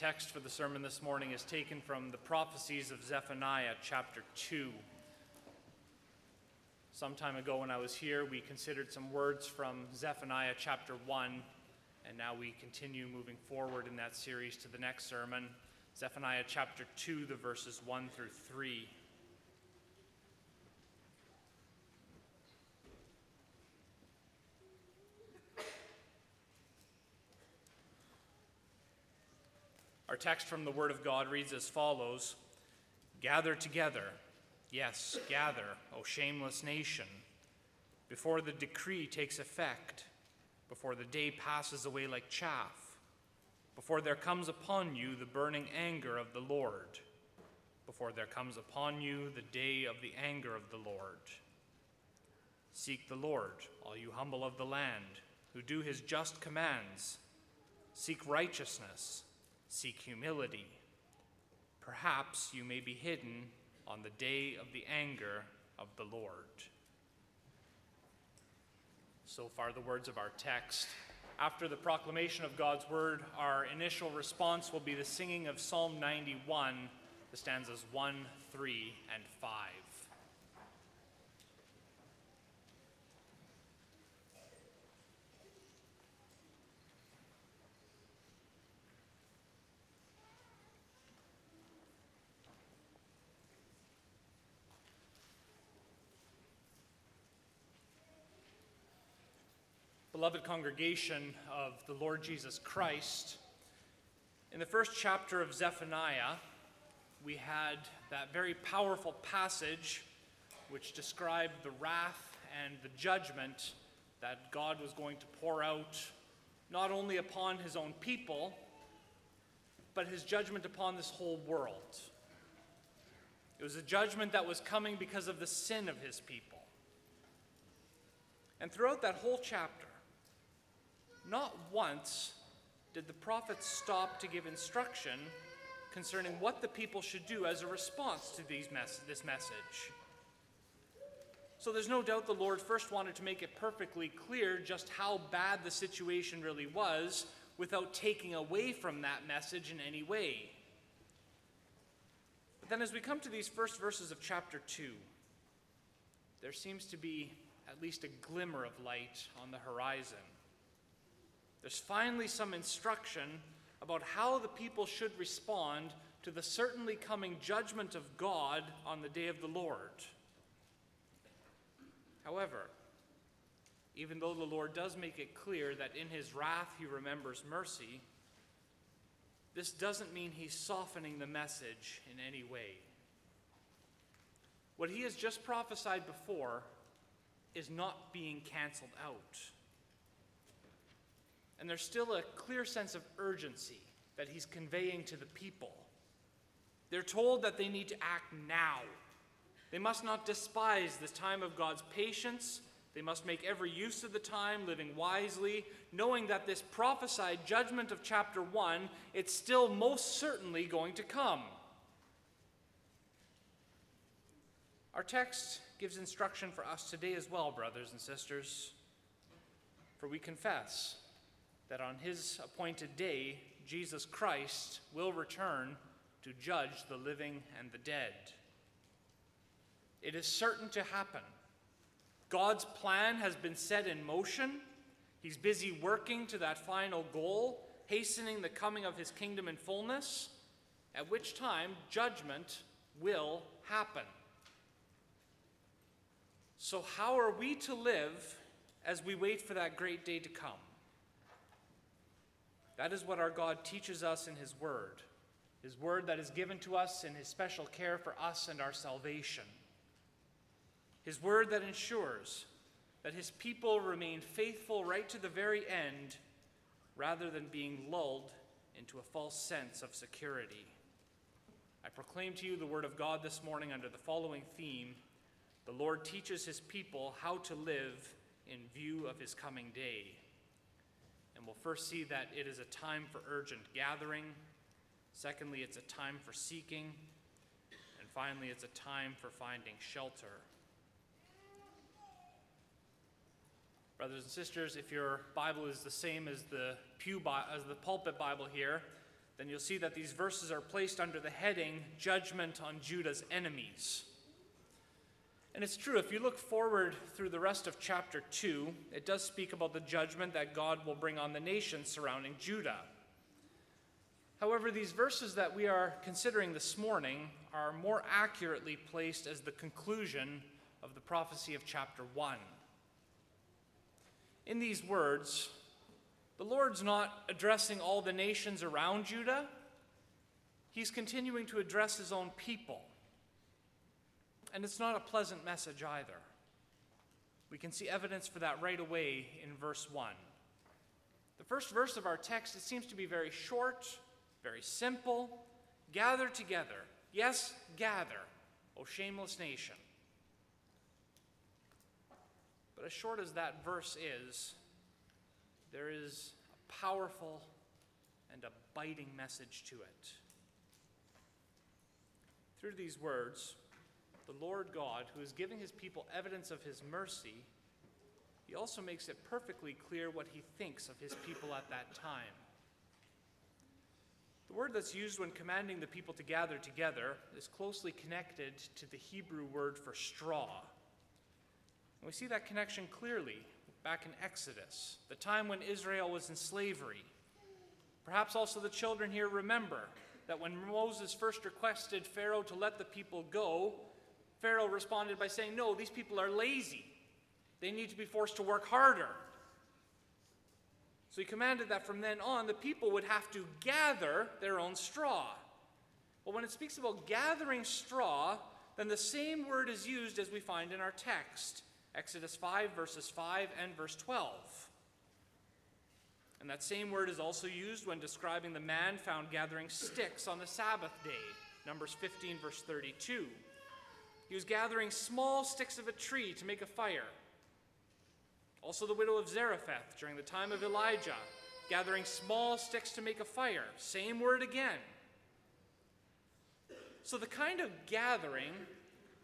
text for the sermon this morning is taken from the prophecies of Zephaniah chapter 2. Some time ago, when I was here, we considered some words from Zephaniah chapter 1, and now we continue moving forward in that series to the next sermon, Zephaniah chapter 2, the verses 1 through 3. Text from the Word of God reads as follows Gather together, yes, gather, O shameless nation, before the decree takes effect, before the day passes away like chaff, before there comes upon you the burning anger of the Lord, before there comes upon you the day of the anger of the Lord. Seek the Lord, all you humble of the land, who do his just commands. Seek righteousness seek humility. Perhaps you may be hidden on the day of the anger of the Lord. So far, the words of our text. After the proclamation of God's word, our initial response will be the singing of Psalm 91, the stanzas 1, 3, and 5. Beloved congregation of the Lord Jesus Christ, in the first chapter of Zephaniah, we had that very powerful passage which described the wrath and the judgment that God was going to pour out not only upon his own people, but his judgment upon this whole world. It was a judgment that was coming because of the sin of his people. And throughout that whole chapter, not once did the prophets stop to give instruction concerning what the people should do as a response to mes- this message. So there's no doubt the Lord first wanted to make it perfectly clear just how bad the situation really was without taking away from that message in any way. But then as we come to these first verses of chapter 2, there seems to be at least a glimmer of light on the horizon. There's finally some instruction about how the people should respond to the certainly coming judgment of God on the day of the Lord. However, even though the Lord does make it clear that in his wrath he remembers mercy, this doesn't mean he's softening the message in any way. What he has just prophesied before is not being canceled out. And there's still a clear sense of urgency that he's conveying to the people. They're told that they need to act now. They must not despise this time of God's patience. They must make every use of the time, living wisely, knowing that this prophesied judgment of chapter 1, it's still most certainly going to come. Our text gives instruction for us today as well, brothers and sisters. For we confess that on his appointed day, Jesus Christ will return to judge the living and the dead. It is certain to happen. God's plan has been set in motion. He's busy working to that final goal, hastening the coming of his kingdom in fullness, at which time judgment will happen. So, how are we to live as we wait for that great day to come? That is what our God teaches us in His Word, His Word that is given to us in His special care for us and our salvation. His Word that ensures that His people remain faithful right to the very end rather than being lulled into a false sense of security. I proclaim to you the Word of God this morning under the following theme The Lord teaches His people how to live in view of His coming day. And we'll first see that it is a time for urgent gathering. Secondly, it's a time for seeking. And finally, it's a time for finding shelter. Brothers and sisters, if your Bible is the same as the pew as the pulpit Bible here, then you'll see that these verses are placed under the heading Judgment on Judah's Enemies. And it's true, if you look forward through the rest of chapter 2, it does speak about the judgment that God will bring on the nations surrounding Judah. However, these verses that we are considering this morning are more accurately placed as the conclusion of the prophecy of chapter 1. In these words, the Lord's not addressing all the nations around Judah, He's continuing to address His own people. And it's not a pleasant message either. We can see evidence for that right away in verse 1. The first verse of our text, it seems to be very short, very simple. Gather together. Yes, gather, O shameless nation. But as short as that verse is, there is a powerful and a biting message to it. Through these words, the Lord God, who is giving his people evidence of his mercy, he also makes it perfectly clear what he thinks of his people at that time. The word that's used when commanding the people to gather together is closely connected to the Hebrew word for straw. And we see that connection clearly back in Exodus, the time when Israel was in slavery. Perhaps also the children here remember that when Moses first requested Pharaoh to let the people go, Pharaoh responded by saying, No, these people are lazy. They need to be forced to work harder. So he commanded that from then on, the people would have to gather their own straw. But when it speaks about gathering straw, then the same word is used as we find in our text Exodus 5, verses 5 and verse 12. And that same word is also used when describing the man found gathering sticks on the Sabbath day, Numbers 15, verse 32. He was gathering small sticks of a tree to make a fire. Also, the widow of Zarephath during the time of Elijah, gathering small sticks to make a fire. Same word again. So, the kind of gathering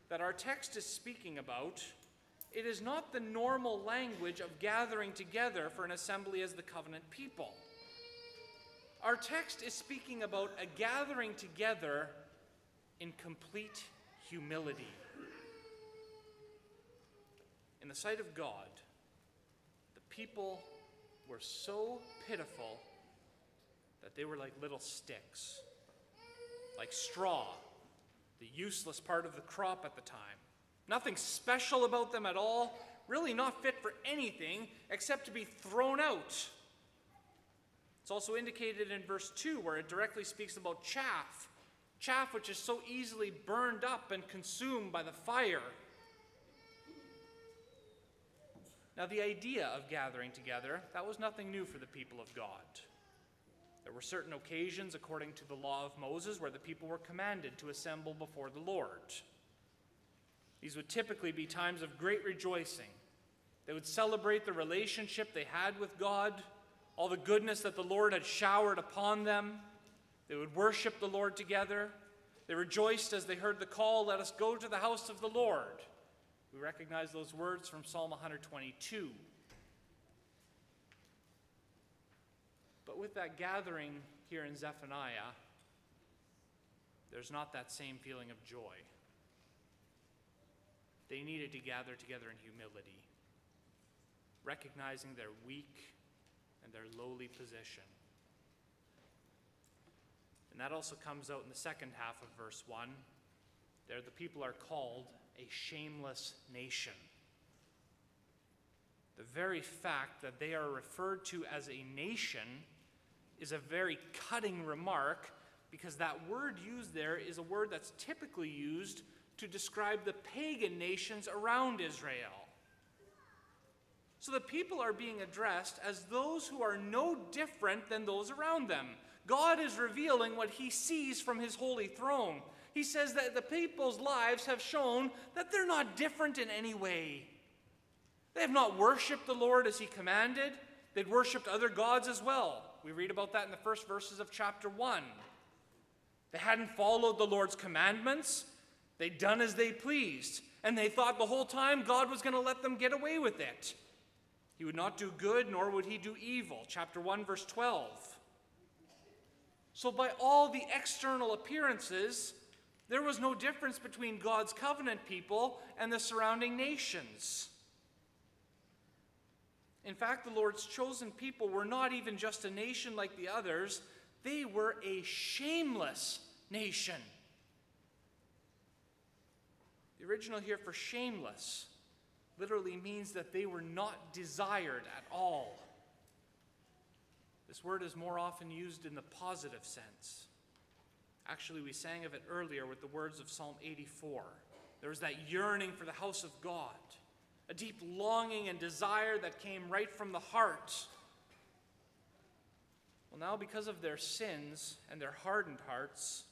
that our text is speaking about, it is not the normal language of gathering together for an assembly as the covenant people. Our text is speaking about a gathering together in complete humility. In the sight of God, the people were so pitiful that they were like little sticks, like straw, the useless part of the crop at the time. Nothing special about them at all, really not fit for anything except to be thrown out. It's also indicated in verse 2 where it directly speaks about chaff chaff which is so easily burned up and consumed by the fire. Now, the idea of gathering together, that was nothing new for the people of God. There were certain occasions, according to the law of Moses, where the people were commanded to assemble before the Lord. These would typically be times of great rejoicing. They would celebrate the relationship they had with God, all the goodness that the Lord had showered upon them. They would worship the Lord together. They rejoiced as they heard the call, Let us go to the house of the Lord. We recognize those words from Psalm 122. But with that gathering here in Zephaniah, there's not that same feeling of joy. They needed to gather together in humility, recognizing their weak and their lowly position. And that also comes out in the second half of verse 1. There, the people are called a shameless nation. The very fact that they are referred to as a nation is a very cutting remark because that word used there is a word that's typically used to describe the pagan nations around Israel. So the people are being addressed as those who are no different than those around them. God is revealing what he sees from his holy throne. He says that the people's lives have shown that they're not different in any way. They have not worshiped the Lord as he commanded, they'd worshiped other gods as well. We read about that in the first verses of chapter 1. They hadn't followed the Lord's commandments, they'd done as they pleased, and they thought the whole time God was going to let them get away with it. He would not do good, nor would he do evil. Chapter 1, verse 12. So, by all the external appearances, there was no difference between God's covenant people and the surrounding nations. In fact, the Lord's chosen people were not even just a nation like the others, they were a shameless nation. The original here for shameless literally means that they were not desired at all. This word is more often used in the positive sense. Actually, we sang of it earlier with the words of Psalm 84. There was that yearning for the house of God, a deep longing and desire that came right from the heart. Well, now, because of their sins and their hardened hearts,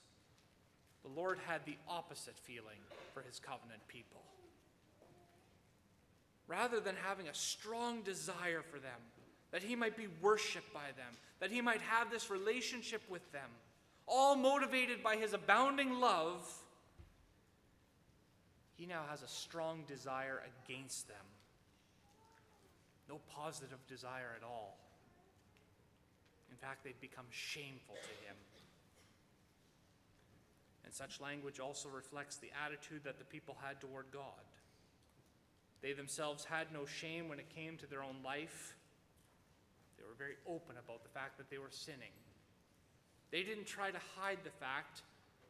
the Lord had the opposite feeling for his covenant people. Rather than having a strong desire for them, that he might be worshiped by them, that he might have this relationship with them, all motivated by his abounding love, he now has a strong desire against them. No positive desire at all. In fact, they've become shameful to him. And such language also reflects the attitude that the people had toward God. They themselves had no shame when it came to their own life. They were very open about the fact that they were sinning. They didn't try to hide the fact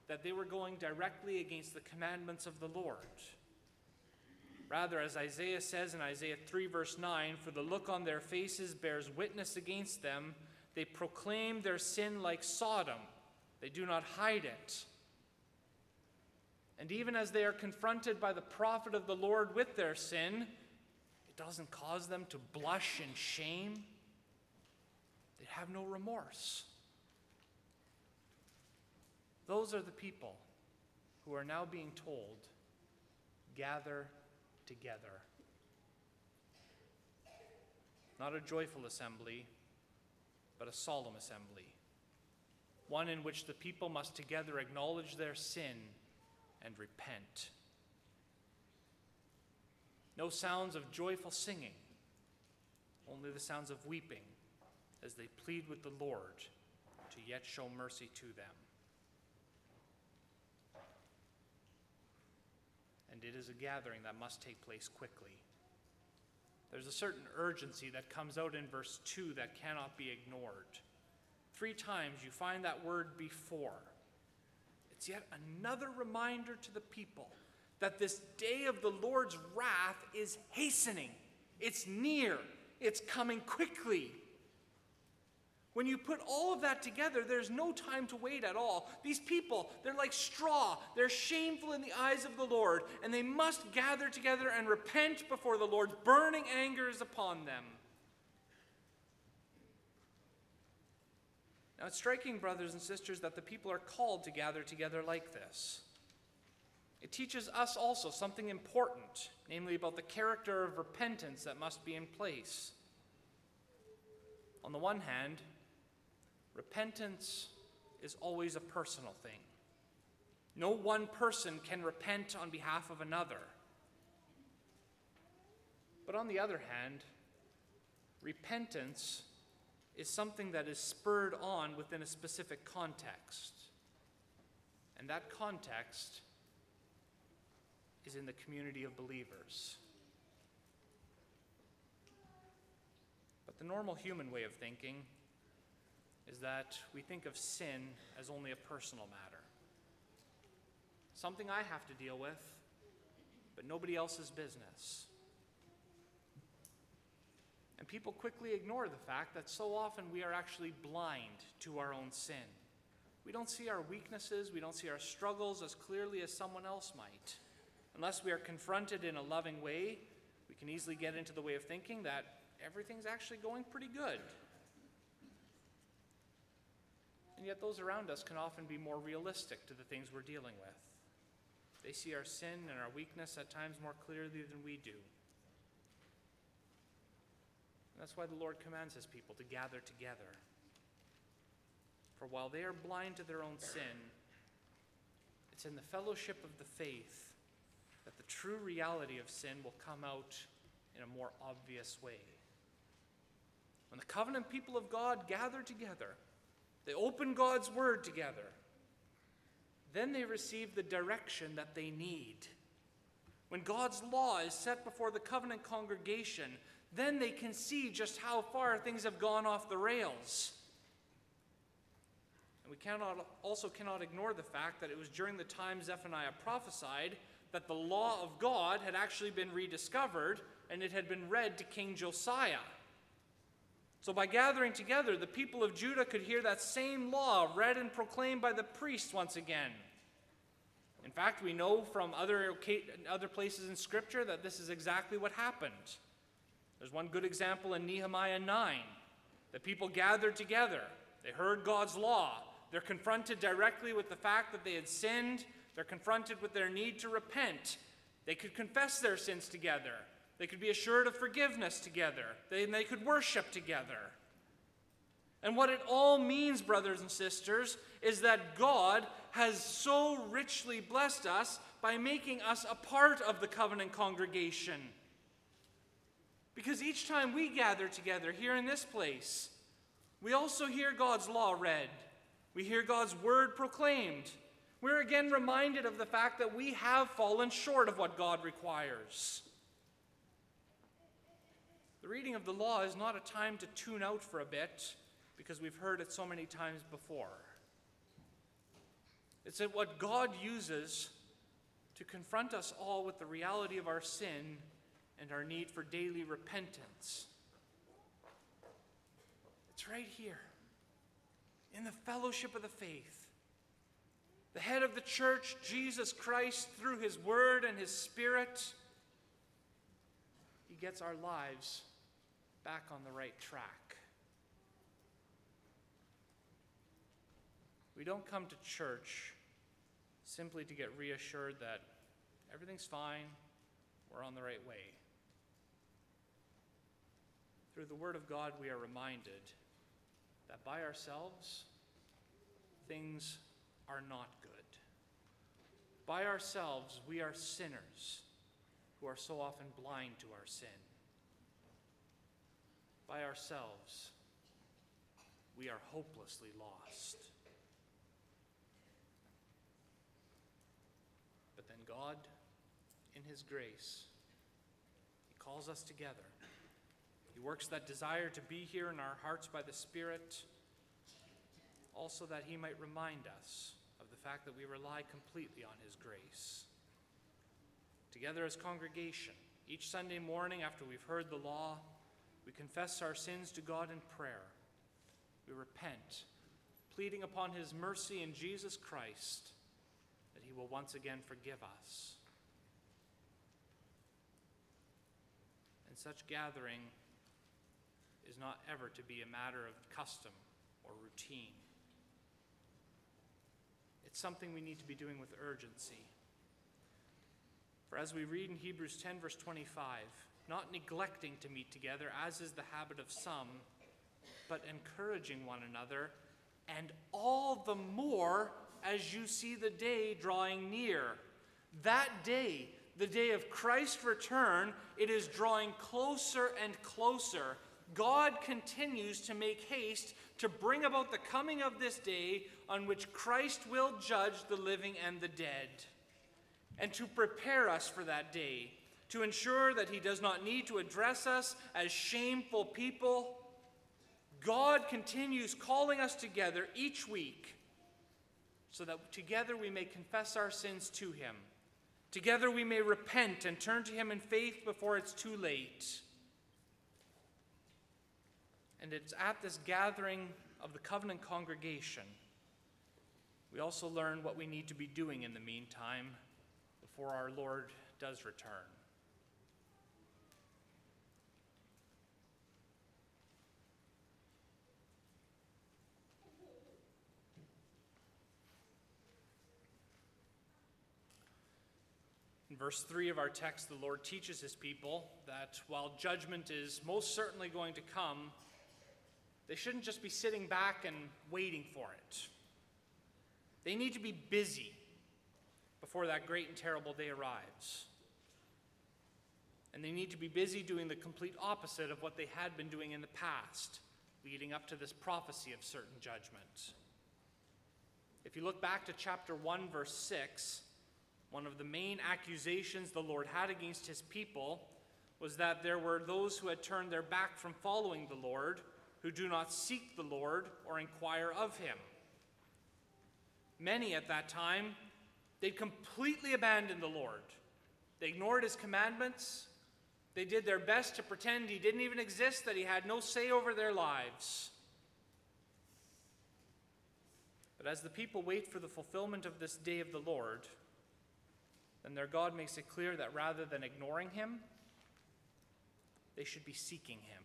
that they were going directly against the commandments of the Lord. Rather, as Isaiah says in Isaiah 3, verse 9, for the look on their faces bears witness against them. They proclaim their sin like Sodom, they do not hide it. And even as they are confronted by the prophet of the Lord with their sin, it doesn't cause them to blush in shame. They have no remorse. Those are the people who are now being told gather together. Not a joyful assembly, but a solemn assembly. One in which the people must together acknowledge their sin and repent. No sounds of joyful singing, only the sounds of weeping as they plead with the Lord to yet show mercy to them. And it is a gathering that must take place quickly. There's a certain urgency that comes out in verse 2 that cannot be ignored. Three times you find that word before. It's yet another reminder to the people that this day of the Lord's wrath is hastening, it's near, it's coming quickly. When you put all of that together, there's no time to wait at all. These people, they're like straw. They're shameful in the eyes of the Lord, and they must gather together and repent before the Lord's burning anger is upon them. Now, it's striking, brothers and sisters, that the people are called to gather together like this. It teaches us also something important, namely about the character of repentance that must be in place. On the one hand, Repentance is always a personal thing. No one person can repent on behalf of another. But on the other hand, repentance is something that is spurred on within a specific context. And that context is in the community of believers. But the normal human way of thinking is that we think of sin as only a personal matter. Something I have to deal with, but nobody else's business. And people quickly ignore the fact that so often we are actually blind to our own sin. We don't see our weaknesses, we don't see our struggles as clearly as someone else might. Unless we are confronted in a loving way, we can easily get into the way of thinking that everything's actually going pretty good. And yet, those around us can often be more realistic to the things we're dealing with. They see our sin and our weakness at times more clearly than we do. And that's why the Lord commands his people to gather together. For while they are blind to their own sin, it's in the fellowship of the faith that the true reality of sin will come out in a more obvious way. When the covenant people of God gather together, They open God's word together. Then they receive the direction that they need. When God's law is set before the covenant congregation, then they can see just how far things have gone off the rails. And we cannot, also cannot ignore the fact that it was during the time Zephaniah prophesied that the law of God had actually been rediscovered and it had been read to King Josiah. So, by gathering together, the people of Judah could hear that same law read and proclaimed by the priests once again. In fact, we know from other, other places in Scripture that this is exactly what happened. There's one good example in Nehemiah 9. The people gathered together, they heard God's law, they're confronted directly with the fact that they had sinned. They're confronted with their need to repent. They could confess their sins together. They could be assured of forgiveness together. They, they could worship together. And what it all means, brothers and sisters, is that God has so richly blessed us by making us a part of the covenant congregation. Because each time we gather together here in this place, we also hear God's law read. We hear God's word proclaimed. We're again reminded of the fact that we have fallen short of what God requires. The reading of the law is not a time to tune out for a bit because we've heard it so many times before. It's what God uses to confront us all with the reality of our sin and our need for daily repentance. It's right here in the fellowship of the faith. The head of the church, Jesus Christ, through his word and his spirit, he gets our lives back on the right track. We don't come to church simply to get reassured that everything's fine, we're on the right way. Through the Word of God, we are reminded that by ourselves, things are not good. By ourselves, we are sinners who are so often blind to our sin. By ourselves, we are hopelessly lost. But then God, in His grace, He calls us together he works that desire to be here in our hearts by the Spirit, also that He might remind us of the fact that we rely completely on His grace. Together as congregation, each Sunday morning after we've heard the law, we confess our sins to God in prayer. We repent, pleading upon His mercy in Jesus Christ that He will once again forgive us. And such gathering is not ever to be a matter of custom or routine. It's something we need to be doing with urgency. For as we read in Hebrews 10, verse 25, not neglecting to meet together, as is the habit of some, but encouraging one another, and all the more as you see the day drawing near. That day, the day of Christ's return, it is drawing closer and closer. God continues to make haste to bring about the coming of this day on which Christ will judge the living and the dead, and to prepare us for that day, to ensure that He does not need to address us as shameful people. God continues calling us together each week so that together we may confess our sins to Him. Together we may repent and turn to Him in faith before it's too late. And it's at this gathering of the covenant congregation we also learn what we need to be doing in the meantime before our Lord does return. In verse 3 of our text, the Lord teaches his people that while judgment is most certainly going to come, they shouldn't just be sitting back and waiting for it. They need to be busy before that great and terrible day arrives. And they need to be busy doing the complete opposite of what they had been doing in the past leading up to this prophecy of certain judgment. If you look back to chapter 1, verse 6, one of the main accusations the Lord had against his people was that there were those who had turned their back from following the Lord, who do not seek the Lord or inquire of him. Many at that time, they completely abandoned the Lord. They ignored his commandments. They did their best to pretend he didn't even exist, that he had no say over their lives. But as the people wait for the fulfillment of this day of the Lord, then their God makes it clear that rather than ignoring him, they should be seeking him.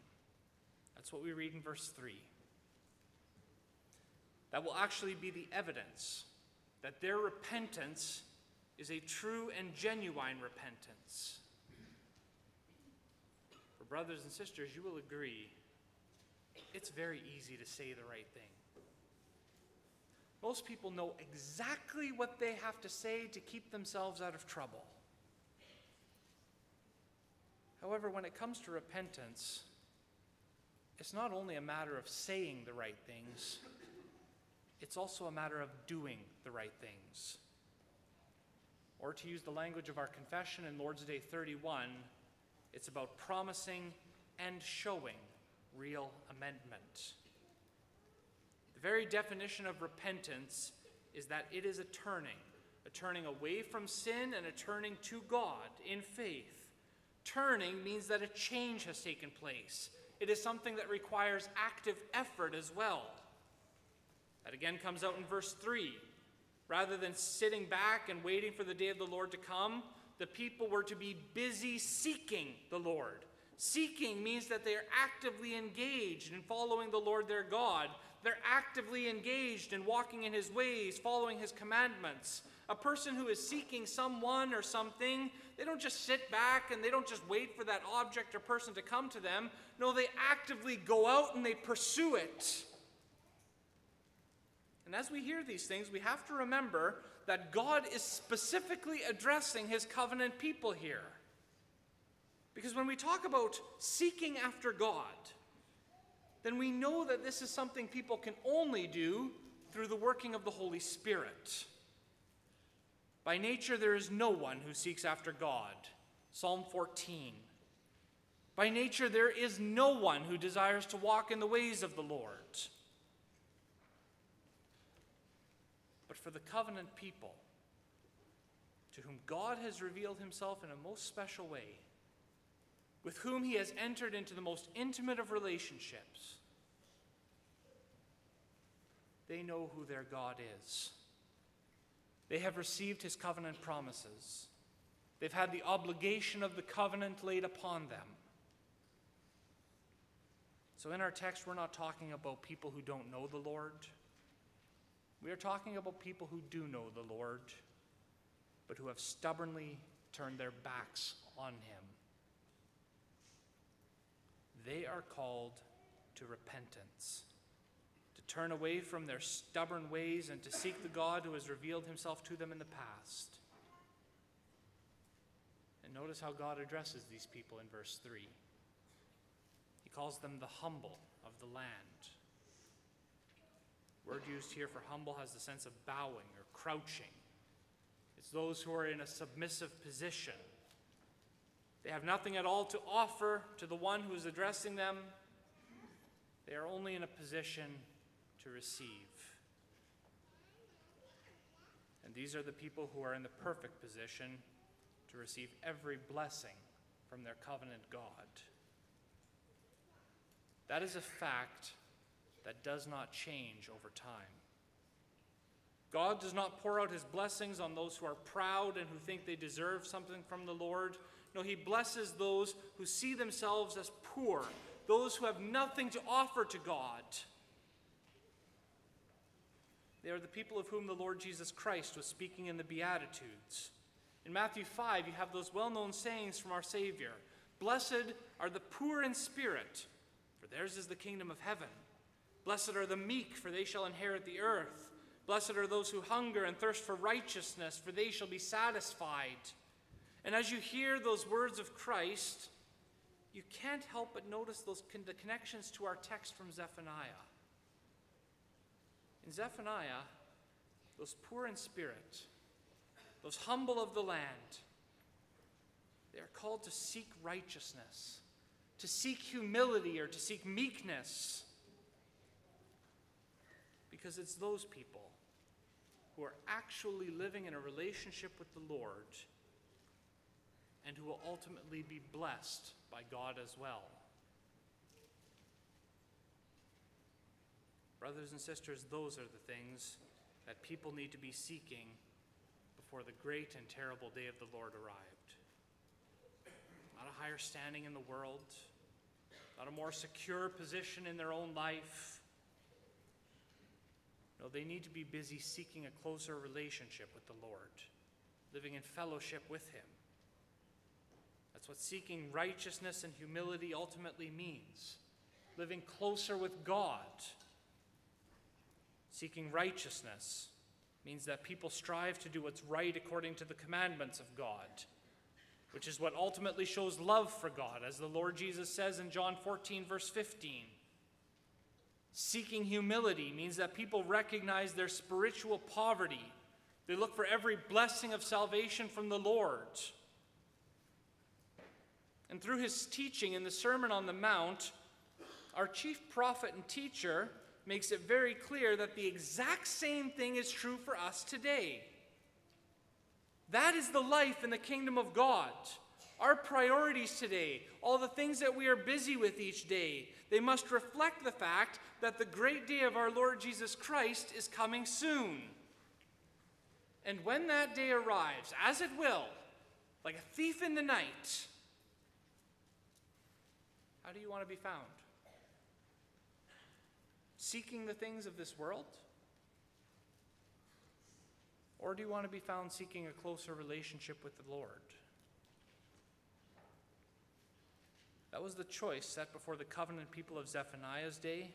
That's what we read in verse 3. That will actually be the evidence that their repentance is a true and genuine repentance. For brothers and sisters, you will agree it's very easy to say the right thing. Most people know exactly what they have to say to keep themselves out of trouble. However, when it comes to repentance, it's not only a matter of saying the right things, it's also a matter of doing the right things. Or to use the language of our confession in Lord's Day 31, it's about promising and showing real amendment. The very definition of repentance is that it is a turning, a turning away from sin and a turning to God in faith. Turning means that a change has taken place. It is something that requires active effort as well. That again comes out in verse 3. Rather than sitting back and waiting for the day of the Lord to come, the people were to be busy seeking the Lord. Seeking means that they are actively engaged in following the Lord their God they're actively engaged in walking in his ways, following his commandments. A person who is seeking someone or something, they don't just sit back and they don't just wait for that object or person to come to them. No, they actively go out and they pursue it. And as we hear these things, we have to remember that God is specifically addressing his covenant people here. Because when we talk about seeking after God, then we know that this is something people can only do through the working of the Holy Spirit. By nature, there is no one who seeks after God. Psalm 14. By nature, there is no one who desires to walk in the ways of the Lord. But for the covenant people, to whom God has revealed himself in a most special way, with whom he has entered into the most intimate of relationships, they know who their God is. They have received his covenant promises. They've had the obligation of the covenant laid upon them. So, in our text, we're not talking about people who don't know the Lord. We are talking about people who do know the Lord, but who have stubbornly turned their backs on him. They are called to repentance, to turn away from their stubborn ways and to seek the God who has revealed himself to them in the past. And notice how God addresses these people in verse 3. He calls them the humble of the land. Word used here for humble has the sense of bowing or crouching. It's those who are in a submissive position they have nothing at all to offer to the one who is addressing them. They are only in a position to receive. And these are the people who are in the perfect position to receive every blessing from their covenant God. That is a fact that does not change over time. God does not pour out his blessings on those who are proud and who think they deserve something from the Lord. No, he blesses those who see themselves as poor, those who have nothing to offer to God. They are the people of whom the Lord Jesus Christ was speaking in the Beatitudes. In Matthew 5, you have those well known sayings from our Savior Blessed are the poor in spirit, for theirs is the kingdom of heaven. Blessed are the meek, for they shall inherit the earth. Blessed are those who hunger and thirst for righteousness, for they shall be satisfied. And as you hear those words of Christ, you can't help but notice those con- the connections to our text from Zephaniah. In Zephaniah, those poor in spirit, those humble of the land, they are called to seek righteousness, to seek humility, or to seek meekness. Because it's those people who are actually living in a relationship with the Lord and who will ultimately be blessed by God as well. Brothers and sisters, those are the things that people need to be seeking before the great and terrible day of the Lord arrived. Not a higher standing in the world, not a more secure position in their own life. No, they need to be busy seeking a closer relationship with the Lord, living in fellowship with Him. That's what seeking righteousness and humility ultimately means living closer with God. Seeking righteousness means that people strive to do what's right according to the commandments of God, which is what ultimately shows love for God, as the Lord Jesus says in John 14, verse 15. Seeking humility means that people recognize their spiritual poverty. They look for every blessing of salvation from the Lord. And through his teaching in the Sermon on the Mount, our chief prophet and teacher makes it very clear that the exact same thing is true for us today. That is the life in the kingdom of God. Our priorities today, all the things that we are busy with each day, they must reflect the fact that the great day of our Lord Jesus Christ is coming soon. And when that day arrives, as it will, like a thief in the night, how do you want to be found? Seeking the things of this world? Or do you want to be found seeking a closer relationship with the Lord? That was the choice set before the covenant people of Zephaniah's day.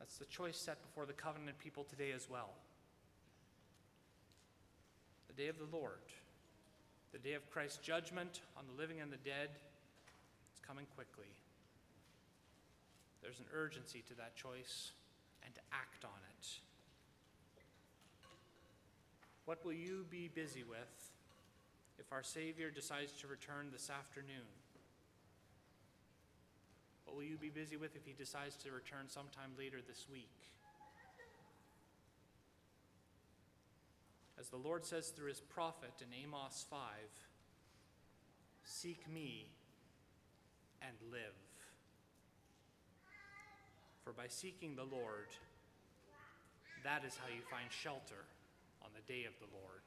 That's the choice set before the covenant people today as well. The day of the Lord, the day of Christ's judgment on the living and the dead coming quickly. There's an urgency to that choice and to act on it. What will you be busy with if our Savior decides to return this afternoon? What will you be busy with if he decides to return sometime later this week? As the Lord says through his prophet in Amos 5 Seek me and live. For by seeking the Lord, that is how you find shelter on the day of the Lord.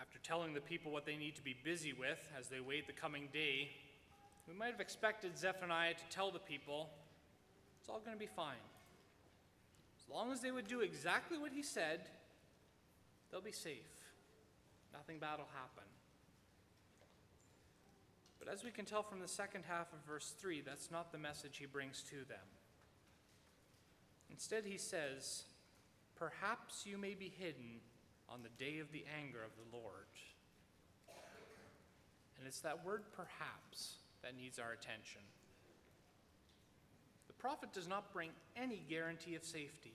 After telling the people what they need to be busy with as they wait the coming day, we might have expected Zephaniah to tell the people it's all going to be fine. As long as they would do exactly what he said, they'll be safe. Nothing bad will happen. But as we can tell from the second half of verse 3, that's not the message he brings to them. Instead, he says, Perhaps you may be hidden on the day of the anger of the Lord. And it's that word perhaps that needs our attention prophet does not bring any guarantee of safety.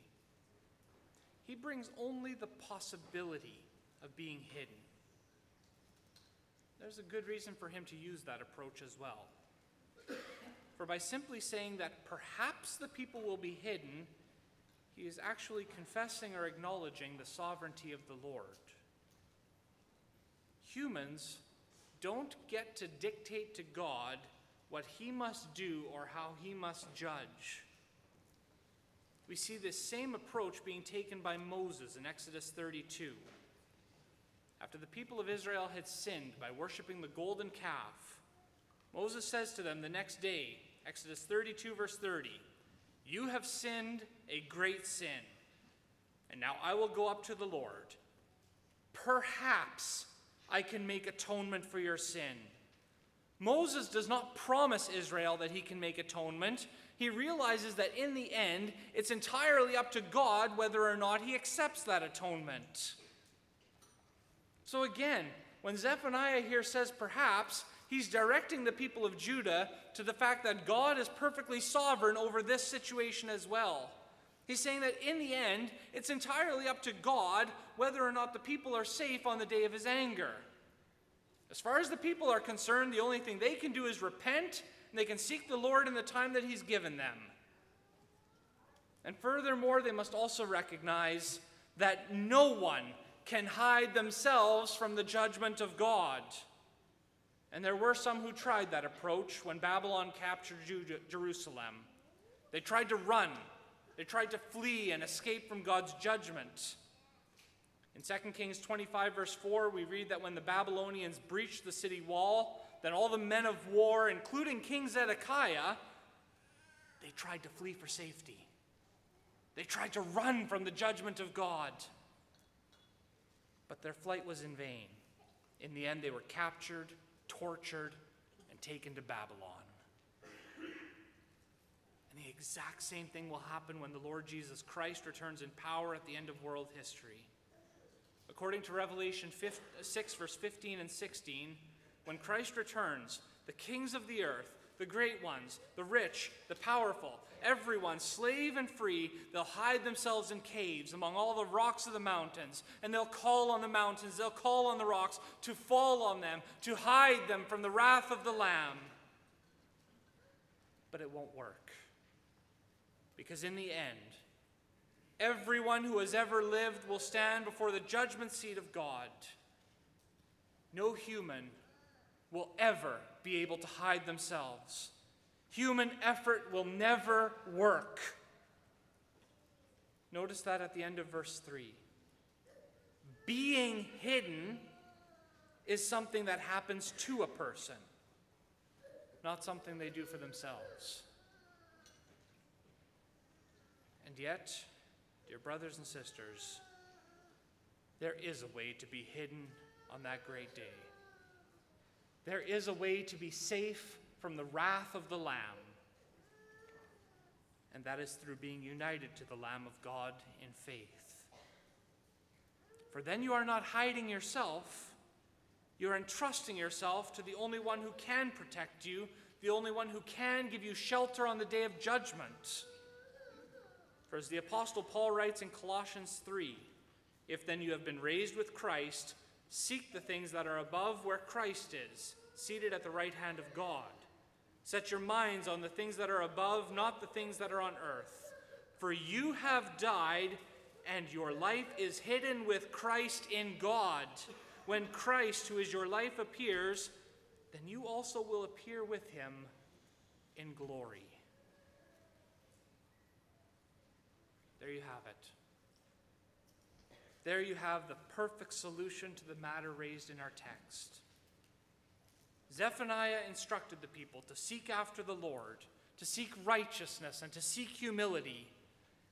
He brings only the possibility of being hidden. There's a good reason for him to use that approach as well. For by simply saying that perhaps the people will be hidden, he is actually confessing or acknowledging the sovereignty of the Lord. Humans don't get to dictate to God what he must do or how he must judge. We see this same approach being taken by Moses in Exodus 32. After the people of Israel had sinned by worshiping the golden calf, Moses says to them the next day, Exodus 32, verse 30, You have sinned a great sin, and now I will go up to the Lord. Perhaps I can make atonement for your sin Moses does not promise Israel that he can make atonement. He realizes that in the end, it's entirely up to God whether or not he accepts that atonement. So again, when Zephaniah here says perhaps, he's directing the people of Judah to the fact that God is perfectly sovereign over this situation as well. He's saying that in the end, it's entirely up to God whether or not the people are safe on the day of his anger. As far as the people are concerned, the only thing they can do is repent and they can seek the Lord in the time that he's given them. And furthermore, they must also recognize that no one can hide themselves from the judgment of God. And there were some who tried that approach when Babylon captured Jerusalem. They tried to run, they tried to flee and escape from God's judgment. In 2 Kings 25, verse 4, we read that when the Babylonians breached the city wall, then all the men of war, including King Zedekiah, they tried to flee for safety. They tried to run from the judgment of God. But their flight was in vain. In the end, they were captured, tortured, and taken to Babylon. And the exact same thing will happen when the Lord Jesus Christ returns in power at the end of world history. According to Revelation 6, verse 15 and 16, when Christ returns, the kings of the earth, the great ones, the rich, the powerful, everyone, slave and free, they'll hide themselves in caves among all the rocks of the mountains, and they'll call on the mountains, they'll call on the rocks to fall on them, to hide them from the wrath of the Lamb. But it won't work. Because in the end, everyone who has ever lived will stand before the judgment seat of God. No human will ever be able to hide themselves. Human effort will never work. Notice that at the end of verse 3. Being hidden is something that happens to a person, not something they do for themselves. And yet, dear brothers and sisters, there is a way to be hidden on that great day. There is a way to be safe from the wrath of the Lamb, and that is through being united to the Lamb of God in faith. For then you are not hiding yourself, you're entrusting yourself to the only one who can protect you, the only one who can give you shelter on the day of judgment. For as the Apostle Paul writes in Colossians 3 If then you have been raised with Christ, seek the things that are above where Christ is, seated at the right hand of God. Set your minds on the things that are above, not the things that are on earth. For you have died, and your life is hidden with Christ in God. When Christ, who is your life, appears, then you also will appear with him in glory. There you have it. There you have the perfect solution to the matter raised in our text. Zephaniah instructed the people to seek after the Lord, to seek righteousness, and to seek humility.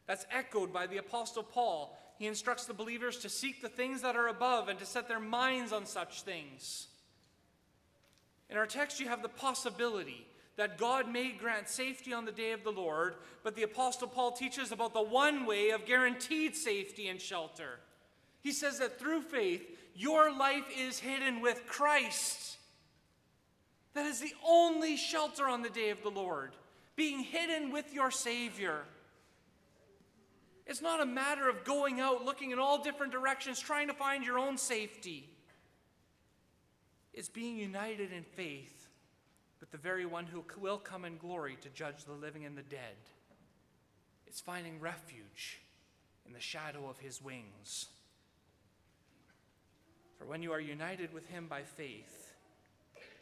That's echoed by the Apostle Paul. He instructs the believers to seek the things that are above and to set their minds on such things. In our text, you have the possibility that God may grant safety on the day of the Lord, but the Apostle Paul teaches about the one way of guaranteed safety and shelter. He says that through faith, your life is hidden with Christ. That is the only shelter on the day of the Lord, being hidden with your Savior. It's not a matter of going out looking in all different directions, trying to find your own safety. It's being united in faith but the very one who will come in glory to judge the living and the dead. It's finding refuge in the shadow of his wings. For when you are united with him by faith,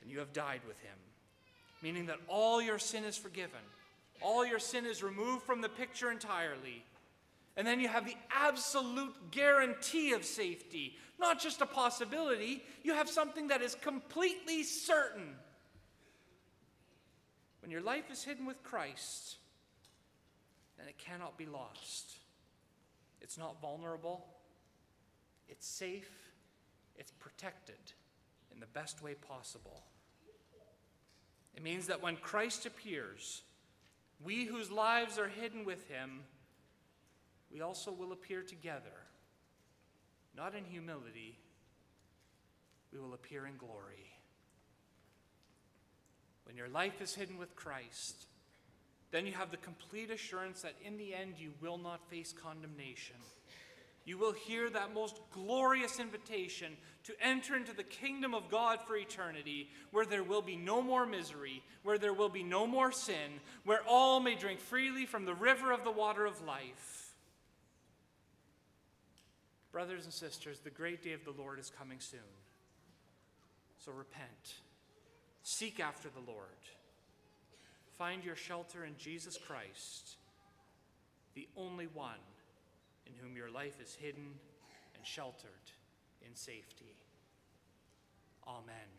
then you have died with him, meaning that all your sin is forgiven, all your sin is removed from the picture entirely. And then you have the absolute guarantee of safety, not just a possibility, you have something that is completely certain when your life is hidden with Christ, then it cannot be lost. It's not vulnerable, it's safe, it's protected in the best way possible. It means that when Christ appears, we whose lives are hidden with him, we also will appear together, not in humility, we will appear in glory. When your life is hidden with Christ, then you have the complete assurance that in the end you will not face condemnation. You will hear that most glorious invitation to enter into the kingdom of God for eternity, where there will be no more misery, where there will be no more sin, where all may drink freely from the river of the water of life. Brothers and sisters, the great day of the Lord is coming soon. So repent. Seek after the Lord. Find your shelter in Jesus Christ, the only one in whom your life is hidden and sheltered in safety. Amen.